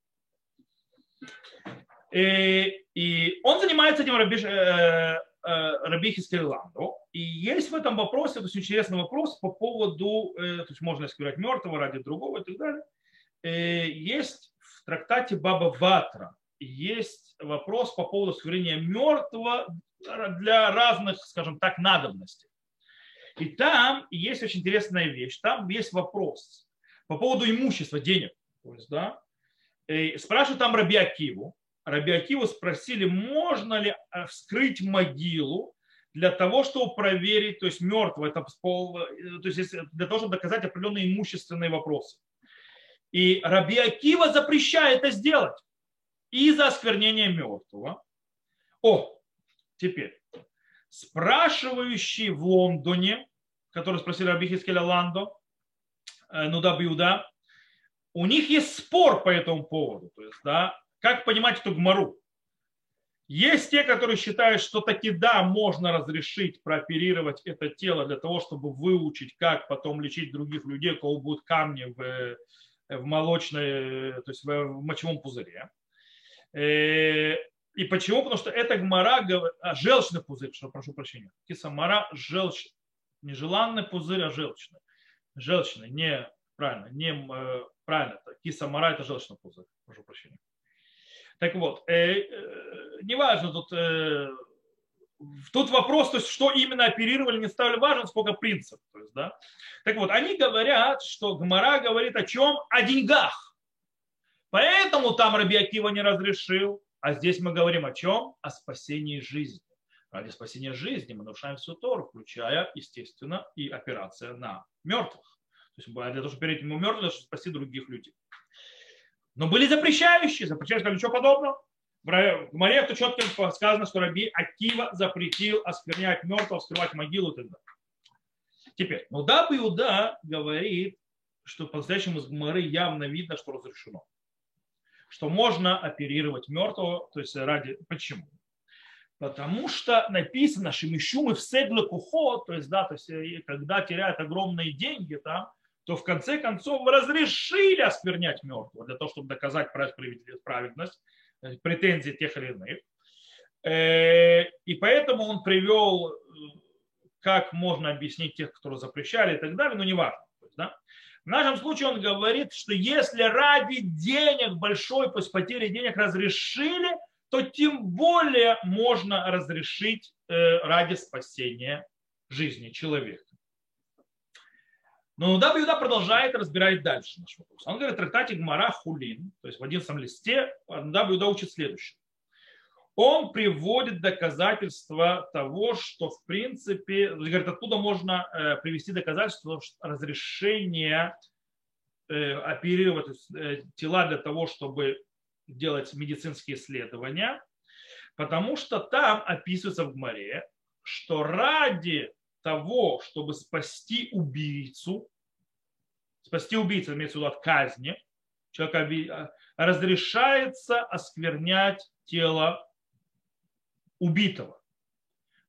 Э, и он занимается этим Раби, э, Раби Хискерланду. И есть в этом вопросе, то есть интересный вопрос по поводу, то есть можно сказать, мертвого ради другого и так далее. Есть в трактате Баба Ватра есть вопрос по поводу сотворения мертвого для разных, скажем так, надобностей. И там есть очень интересная вещь. Там есть вопрос по поводу имущества, денег. То есть, да, и спрашивают там Раби Акиву. Раби Акиву спросили, можно ли э, вскрыть могилу для того, чтобы проверить, то есть мертвого, это, э, то есть для того, чтобы доказать определенные имущественные вопросы. И Раби Акива запрещает это сделать и за осквернение мертвого. О, теперь, спрашивающий в Лондоне, который спросили Раби Хискеля Ландо, э, ну да, Биуда, у них есть спор по этому поводу. То есть, да, как понимать эту гмару? Есть те, которые считают, что таки да, можно разрешить прооперировать это тело для того, чтобы выучить, как потом лечить других людей, у кого будут камни в, в молочной, то есть в мочевом пузыре. Э, и почему? Потому что это гмара, а, желчный пузырь, прошу прощения. Кисамара желчный. Не желанный пузырь, а желчный. Желчный, не правильно, не э, правильно. Кисамара это желчный пузырь, прошу прощения. Так вот, э, э, неважно тут, э, тут вопрос, то есть, что именно оперировали, не ставили важен, сколько принцип. То есть, да? Так вот, они говорят, что Гмара говорит о чем? О деньгах. Поэтому там Раби Акива не разрешил. А здесь мы говорим о чем? О спасении жизни. Ради спасения жизни мы нарушаем всю Тору, включая, естественно, и операция на мертвых. То есть для того, чтобы перейти ему мертвых, чтобы спасти других людей. Но были запрещающие, запрещающие, ничего подобного. В Маре это четко сказано, что Раби Акива запретил осквернять мертвого, вскрывать могилу и так далее. Теперь, ну да, Иуда говорит, что по-настоящему с Гмары явно видно, что разрешено что можно оперировать мертвого, то есть ради... Почему? Потому что написано Шимишумы в седле кухо, то есть, да, то есть, э, когда теряют огромные деньги там, то в конце концов разрешили осквернять мертвого для того, чтобы доказать праведность, э, претензии тех или иных. Э, и поэтому он привел, как можно объяснить тех, которые запрещали и так далее, но не важно. Да? В нашем случае он говорит, что если ради денег большой, то есть потери денег разрешили, то тем более можно разрешить э, ради спасения жизни человека. Но Нуда Биуда продолжает разбирать дальше наш вопрос. Он говорит, трактате Гмара Хулин, то есть в 11 листе, Нуда Биуда учит следующее он приводит доказательства того, что в принципе, говорит, откуда можно э, привести доказательства разрешения э, оперировать тела для того, чтобы делать медицинские исследования, потому что там описывается в море, что ради того, чтобы спасти убийцу, спасти убийцу, имеется в виду от казни, человека разрешается осквернять тело убитого.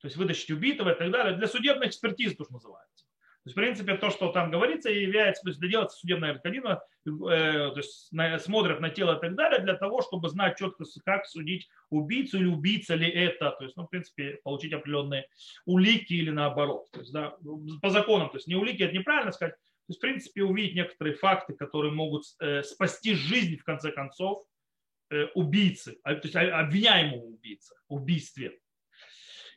То есть вытащить убитого и так далее. Для судебной экспертизы, то, что называется. То есть, в принципе, то, что там говорится, является, то есть, делается судебная экспертиза, э, то есть, на, смотрят на тело и так далее, для того, чтобы знать четко, как судить убийцу или убийца ли это. То есть, ну, в принципе, получить определенные улики или наоборот. То есть, да, по законам, то есть, не улики, это неправильно сказать, то есть, в принципе, увидеть некоторые факты, которые могут э, спасти жизнь, в конце концов, э, убийцы, а, то есть обвиняемого убийца, убийстве.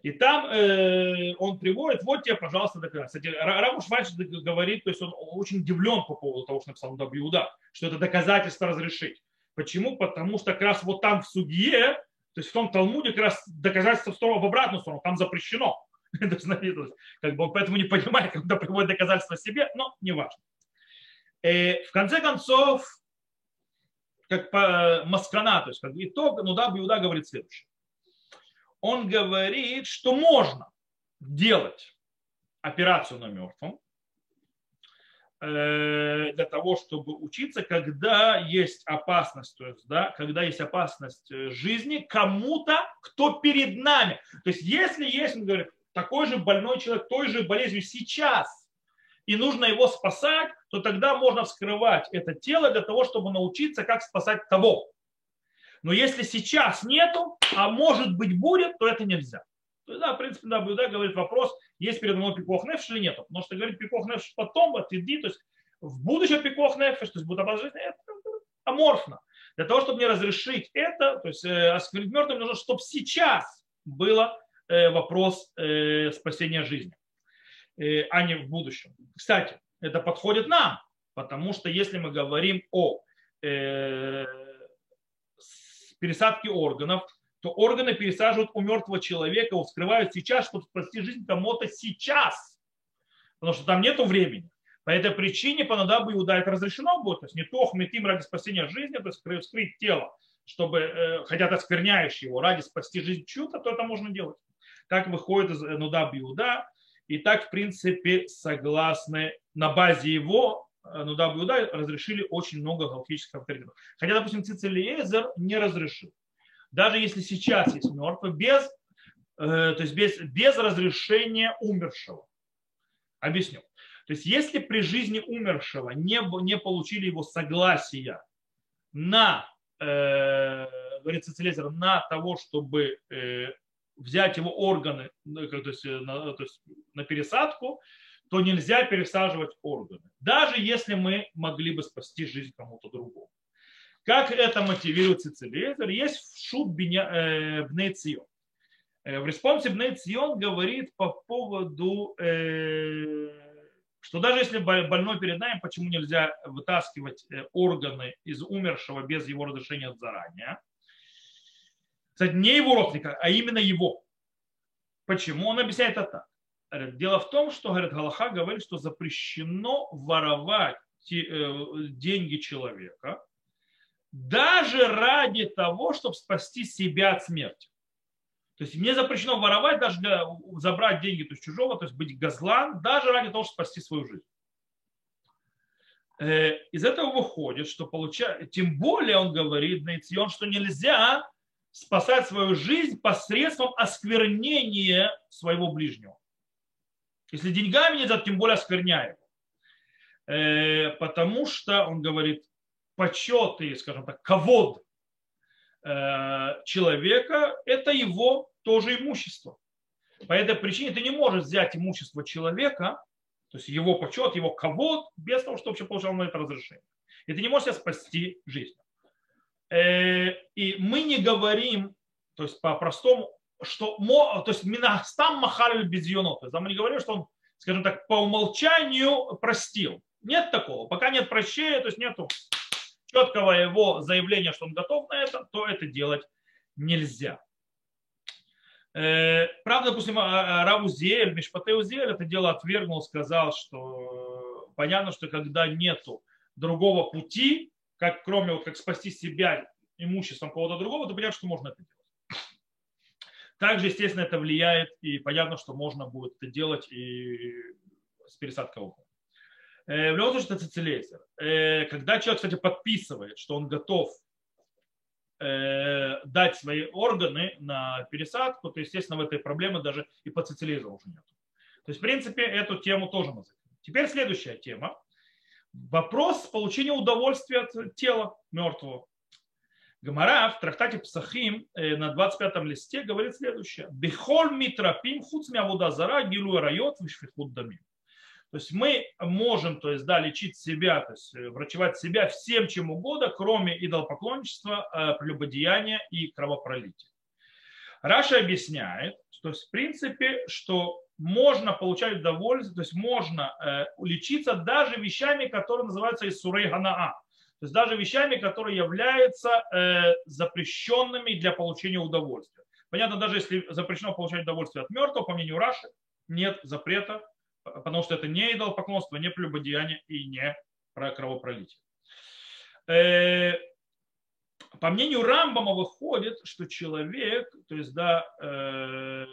И там э, он приводит, вот тебе, пожалуйста, доказательства. Кстати, Рамуш Вальш говорит, то есть он очень удивлен по поводу того, что написал Дабиуда, что это доказательство разрешить. Почему? Потому что как раз вот там в судье, то есть в том Талмуде как раз доказательство в, сторону, в обратную сторону, там запрещено. (laughs) как бы он поэтому не понимает, когда приводит доказательства себе, но не важно. Э, в конце концов, как по Маскана, то есть как итог, ну да, Биуда говорит следующее. Он говорит, что можно делать операцию на мертвом э, для того, чтобы учиться, когда есть опасность, то есть, да, когда есть опасность э, жизни кому-то, кто перед нами. То есть, если есть, он говорит, такой же больной человек, той же болезнью сейчас, и нужно его спасать, то тогда можно вскрывать это тело для того, чтобы научиться, как спасать того. Но если сейчас нету, а может быть будет, то это нельзя. То есть, да, в принципе, да, Буда говорит вопрос, есть передо мной пикох нефш или нет. Потому что говорит пикох нефш потом, вот иди, то есть в будущем пикох нефш, то есть будет обожжение, это аморфно. Для того, чтобы не разрешить это, то есть э, осквернить мертвым, нужно, чтобы сейчас было Э, вопрос э, спасения жизни, э, а не в будущем. Кстати, это подходит нам, потому что если мы говорим о пересадке органов, то органы пересаживают у мертвого человека, вскрывают сейчас, чтобы спасти жизнь кому-то сейчас. Потому что там нет времени. По этой причине бы Иуда это разрешено будет. То есть не то хметим ради спасения жизни, то есть вскрыть тело, чтобы, хотя ты оскверняешь его, ради спасти жизнь чью-то, то это можно делать. Так выходит из Нуда Биуда. И так, в принципе, согласны на базе его э, Нуда Биуда разрешили очень много галактических авторитетов. Хотя, допустим, Цицелиезер не разрешил. Даже если сейчас есть мертвый, без, э, то есть без, без разрешения умершего. Объясню. То есть если при жизни умершего не, не получили его согласия на, э, говорит Цицелезер, на того, чтобы э, взять его органы ну, то есть, э, на, то есть, на пересадку, то нельзя пересаживать органы. Даже если мы могли бы спасти жизнь кому-то другому. Как это мотивирует Цицелезер? Есть шут э, Бнейцион. Э, в респонсе Бнейцион говорит по поводу, что даже если больной перед нами, почему нельзя вытаскивать органы из умершего без его разрешения заранее? Кстати, не его родственника, а именно его. Почему? Он объясняет это так. Дело в том, что, говорит, Галаха говорит, что запрещено воровать э, деньги человека даже ради того, чтобы спасти себя от смерти. То есть мне запрещено воровать, даже для, забрать деньги то есть чужого, то есть быть газлан, даже ради того, чтобы спасти свою жизнь. Э, из этого выходит, что получается, тем более он говорит, Нейцион, что нельзя спасать свою жизнь посредством осквернения своего ближнего. Если деньгами нельзя, тем более оскверняя его. Э, потому что, он говорит, почет и, скажем так, ковод э, человека – это его тоже имущество. По этой причине ты не можешь взять имущество человека, то есть его почет, его ковод, без того, чтобы вообще получал на это разрешение. И ты не можешь себе спасти жизнь. Э, и мы не говорим, то есть по-простому, что то есть минастам махаль безьоно. То есть мы не говорим, что он, скажем так, по умолчанию простил. Нет такого. Пока нет прощения, то есть нет четкого его заявления, что он готов на это, то это делать нельзя. Э, правда, допустим, а, а, Равузель, Мишпатеузель это дело отвергнул, сказал, что понятно, что когда нету другого пути, как кроме вот как спасти себя имуществом кого-то другого, то понятно, что можно это делать. Также, естественно, это влияет, и понятно, что можно будет это делать и с пересадкой окон. Э, в любом случае, это цицелейзер. Э, когда человек, кстати, подписывает, что он готов э, дать свои органы на пересадку, то, естественно, в этой проблемы даже и по уже нет. То есть, в принципе, эту тему тоже мы закрыли. Теперь следующая тема. Вопрос получения удовольствия от тела мертвого. Гамара в трактате Псахим на 25 листе говорит следующее. Бехоль митрапим хуц мявуда зара гилу райот вишфихут дамим. То есть мы можем то есть, да, лечить себя, то есть э, врачевать себя всем чем угодно, кроме идолопоклонничества, э, прелюбодеяния и кровопролития. Раша объясняет, что в принципе, что можно получать удовольствие, то есть можно э, лечиться даже вещами, которые называются Исурей Ганаа. То есть даже вещами, которые являются э, запрещенными для получения удовольствия. Понятно, даже если запрещено получать удовольствие от мертвого, по мнению Раши, нет запрета потому что это не идолопоклонство, не прелюбодеяние и не кровопролитие. Э, по мнению Рамбама выходит, что человек, то есть, да, э,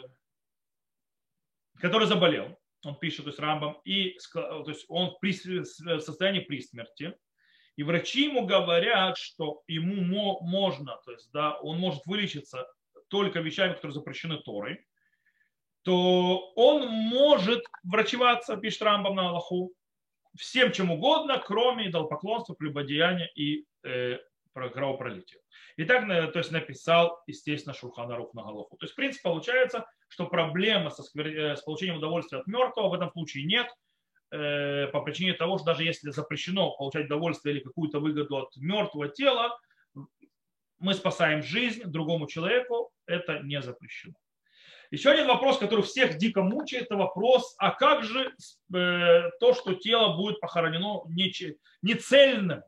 который заболел, он пишет, то есть Рамбам, и то есть он в состоянии при смерти, и врачи ему говорят, что ему можно, то есть, да, он может вылечиться только вещами, которые запрещены Торой, то он может врачеваться, пишет Рамбам на Аллаху, всем чем угодно, кроме идолопоклонства, прелюбодеяния и э, кровопролития. И так то есть, написал, естественно, Шурханарух на Галаху. То есть, в принципе, получается, что проблема со, э, с получением удовольствия от мертвого в этом случае нет, э, по причине того, что даже если запрещено получать удовольствие или какую-то выгоду от мертвого тела, мы спасаем жизнь другому человеку, это не запрещено. Еще один вопрос, который всех дико мучает, это вопрос, а как же э, то, что тело будет похоронено не, не цельным,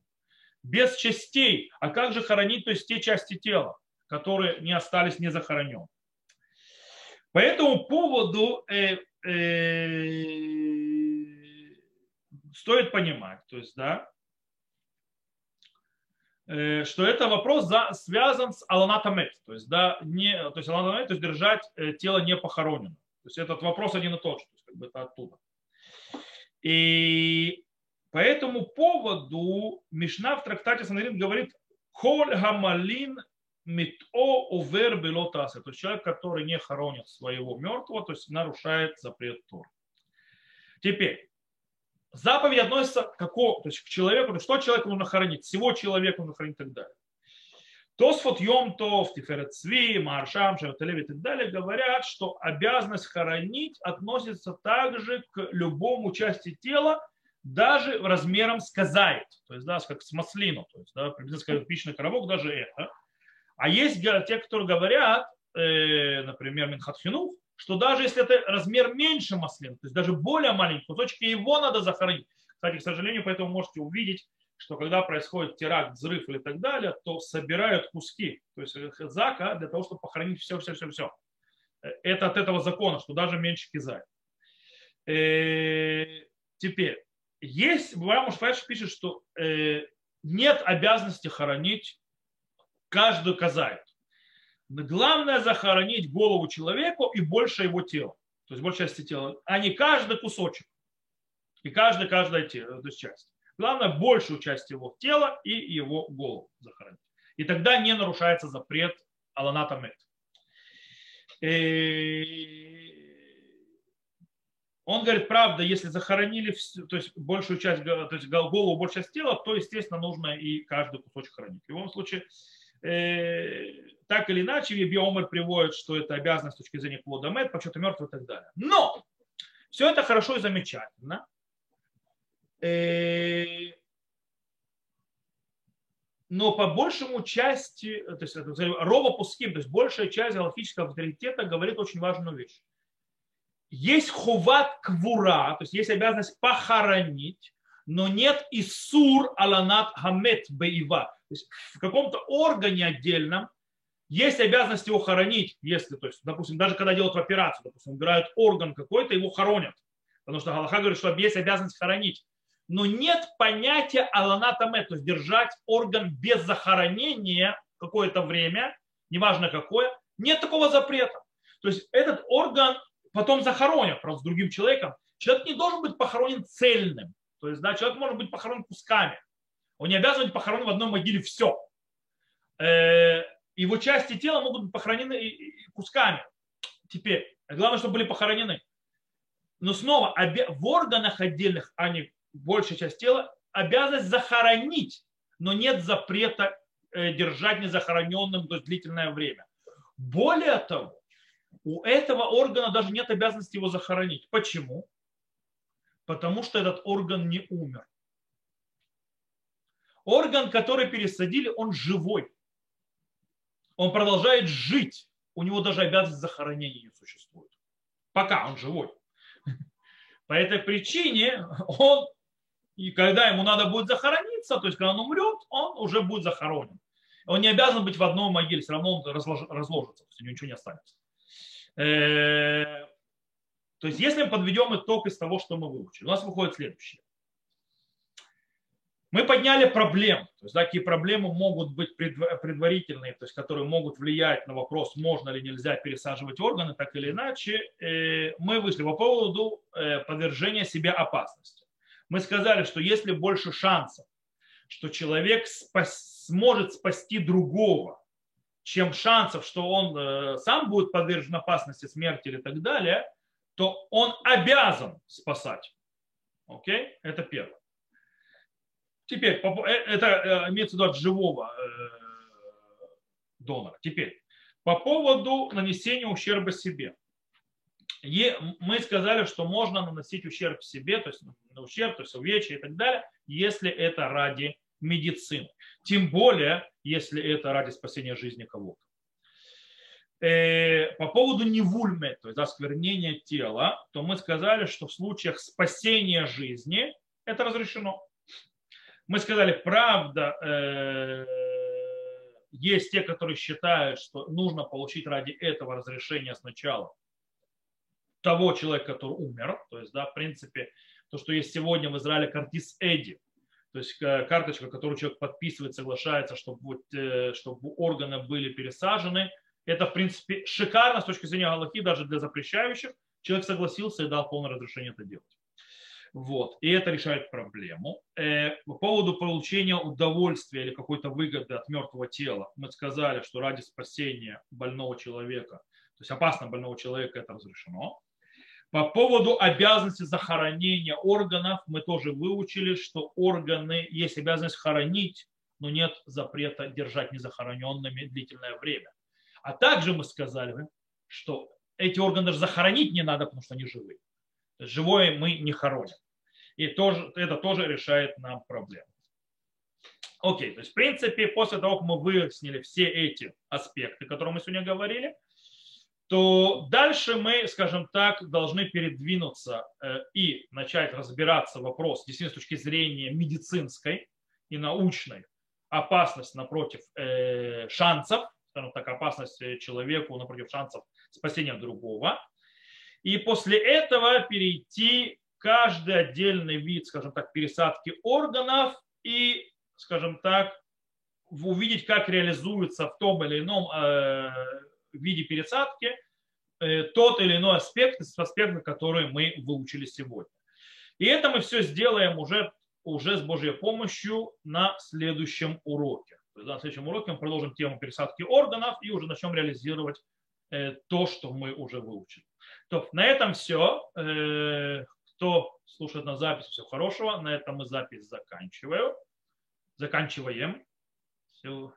без частей, а как же хоронить то есть те части тела, которые не остались не захоронены. По этому поводу э, э, стоит понимать, то есть, да, Э, что это вопрос за, связан с аланатамет, то есть, да, не, то есть аланатамет, то есть держать э, тело не похоронено. То есть этот вопрос один и тот же, то есть как бы это оттуда. И по этому поводу Мишна в трактате Санарин говорит «Коль гамалин мито увер белотаса». То есть человек, который не хоронит своего мертвого, то есть нарушает запрет Тор. Теперь, Заповедь относится к какому, то есть к человеку, что человеку нужно хоронить, всего человека нужно хоронить и так далее. Тосфот Йом Тов, Тиферет Цви, Маршам, Шавталев и так далее говорят, что обязанность хоронить относится также к любому части тела, даже размером с казает, то есть, да, как с маслину, то есть, да, приблизительно пищный коробок, даже это. А есть те, которые говорят, э, например, Минхатхинух, что даже если это размер меньше маслин, то есть даже более маленький кусочек, его надо захоронить. Кстати, к сожалению, поэтому можете увидеть, что когда происходит теракт, взрыв или так далее, то собирают куски, то есть зака для того, чтобы похоронить все, все, все, все. Это от этого закона, что даже меньше кизай. Э, теперь, есть, Бабам Шфайш пишет, что э, нет обязанности хоронить каждую казай. Главное захоронить голову человеку и больше его тела. То есть большая часть тела, а не каждый кусочек. И каждая, каждая тело, часть. Главное большую часть его тела и его голову захоронить. И тогда не нарушается запрет Аланата Мет. Он говорит, правда, если захоронили то есть большую часть, то есть голову, большую часть тела, то, естественно, нужно и каждый кусочек хоронить. В любом случае, Э, так или иначе, Биомер приводит, что это обязанность с точки зрения плода мед, почета мертвых и так далее. Но все это хорошо и замечательно. Э, но по большему части, то есть Рова Пуским, то есть большая часть галактического авторитета говорит очень важную вещь. Есть хуват квура, то есть есть обязанность похоронить, но нет исур аланат хамет бейва. Есть в каком-то органе отдельном есть обязанность его хоронить, если, то есть, допустим, даже когда делают операцию, допустим, убирают орган какой-то, его хоронят. Потому что Галаха говорит, что есть обязанность хоронить. Но нет понятия аланатаме, то есть держать орган без захоронения какое-то время, неважно какое, нет такого запрета. То есть этот орган потом захоронят, просто с другим человеком. Человек не должен быть похоронен цельным. То есть, да, человек может быть похоронен кусками. Он не обязан быть похоронен в одной могиле все. Э, его части тела могут быть похоронены кусками. Теперь, главное, чтобы были похоронены. Но снова, в органах отдельных, а не большая часть тела, обязанность захоронить, но нет запрета э, держать незахороненным то есть длительное время. Более того, у этого органа даже нет обязанности его захоронить. Почему? Потому что этот орган не умер. Орган, который пересадили, он живой. Он продолжает жить. У него даже обязанность захоронения не существует. Пока он живой. (laughs) По этой причине он, и когда ему надо будет захорониться, то есть когда он умрет, он уже будет захоронен. Он не обязан быть в одной могиле, все равно он разложится, у него ничего не останется. Э, то есть если мы подведем итог из того, что мы выучили, у нас выходит следующее. Мы подняли проблемы, то есть такие проблемы могут быть предварительные, то есть которые могут влиять на вопрос, можно ли нельзя пересаживать органы, так или иначе. Э, мы вышли по поводу э, подвержения себя опасности. Мы сказали, что если больше шансов, что человек спас, сможет спасти другого, чем шансов, что он э, сам будет подвержен опасности смерти или так далее, то он обязан спасать. Окей? Это первое. Теперь, э, это э, имеется в виду от живого донора. Теперь, по поводу нанесения ущерба себе. Мы сказали, что можно наносить ущерб себе, то есть ущерб, то есть увечья и так далее, если это ради медицины. Тем более, если это ради спасения жизни кого-то. Э, по поводу невульме, то есть осквернения тела, то мы сказали, что в случаях спасения жизни это разрешено. Мы сказали, правда, э, есть те, которые считают, что нужно получить ради этого разрешение сначала того человека, который умер. То есть, да, в принципе, то, что есть сегодня в Израиле картис Эди, то есть э, карточка, которую человек подписывает, соглашается, чтобы, э, чтобы органы были пересажены. Это, в принципе, шикарно с точки зрения Галахи, даже для запрещающих. Человек согласился и дал полное разрешение это делать. Вот. И это решает проблему. Э, по поводу получения удовольствия или какой-то выгоды от мертвого тела, мы сказали, что ради спасения больного человека, то есть опасно больного человека, это разрешено. По поводу обязанности захоронения органов мы тоже выучили, что органы есть обязанность хоронить, но нет запрета держать незахороненными длительное время. А также мы сказали, что эти органы даже захоронить не надо, потому что они живые. Живое мы не хороним. И тоже, это тоже решает нам проблему. Окей, то есть в принципе после того, как мы выяснили все эти аспекты, которые мы сегодня говорили, то дальше мы, скажем так, должны передвинуться э, и начать разбираться вопрос, действительно, с точки зрения медицинской и научной, опасность напротив э, шансов, скажем так, опасность человеку напротив шансов спасения другого. И после этого перейти каждый отдельный вид, скажем так, пересадки органов и, скажем так, увидеть, как реализуется в том или ином э, виде пересадки э, тот или иной аспект из аспектов, которые мы выучили сегодня. И это мы все сделаем уже, уже с Божьей помощью на следующем уроке. На следующем уроке мы продолжим тему пересадки органов и уже начнем реализировать э, то, что мы уже выучили. То, на этом все. Э, кто слушает на запись, всего хорошего. На этом мы запись заканчиваем. Заканчиваем. Все.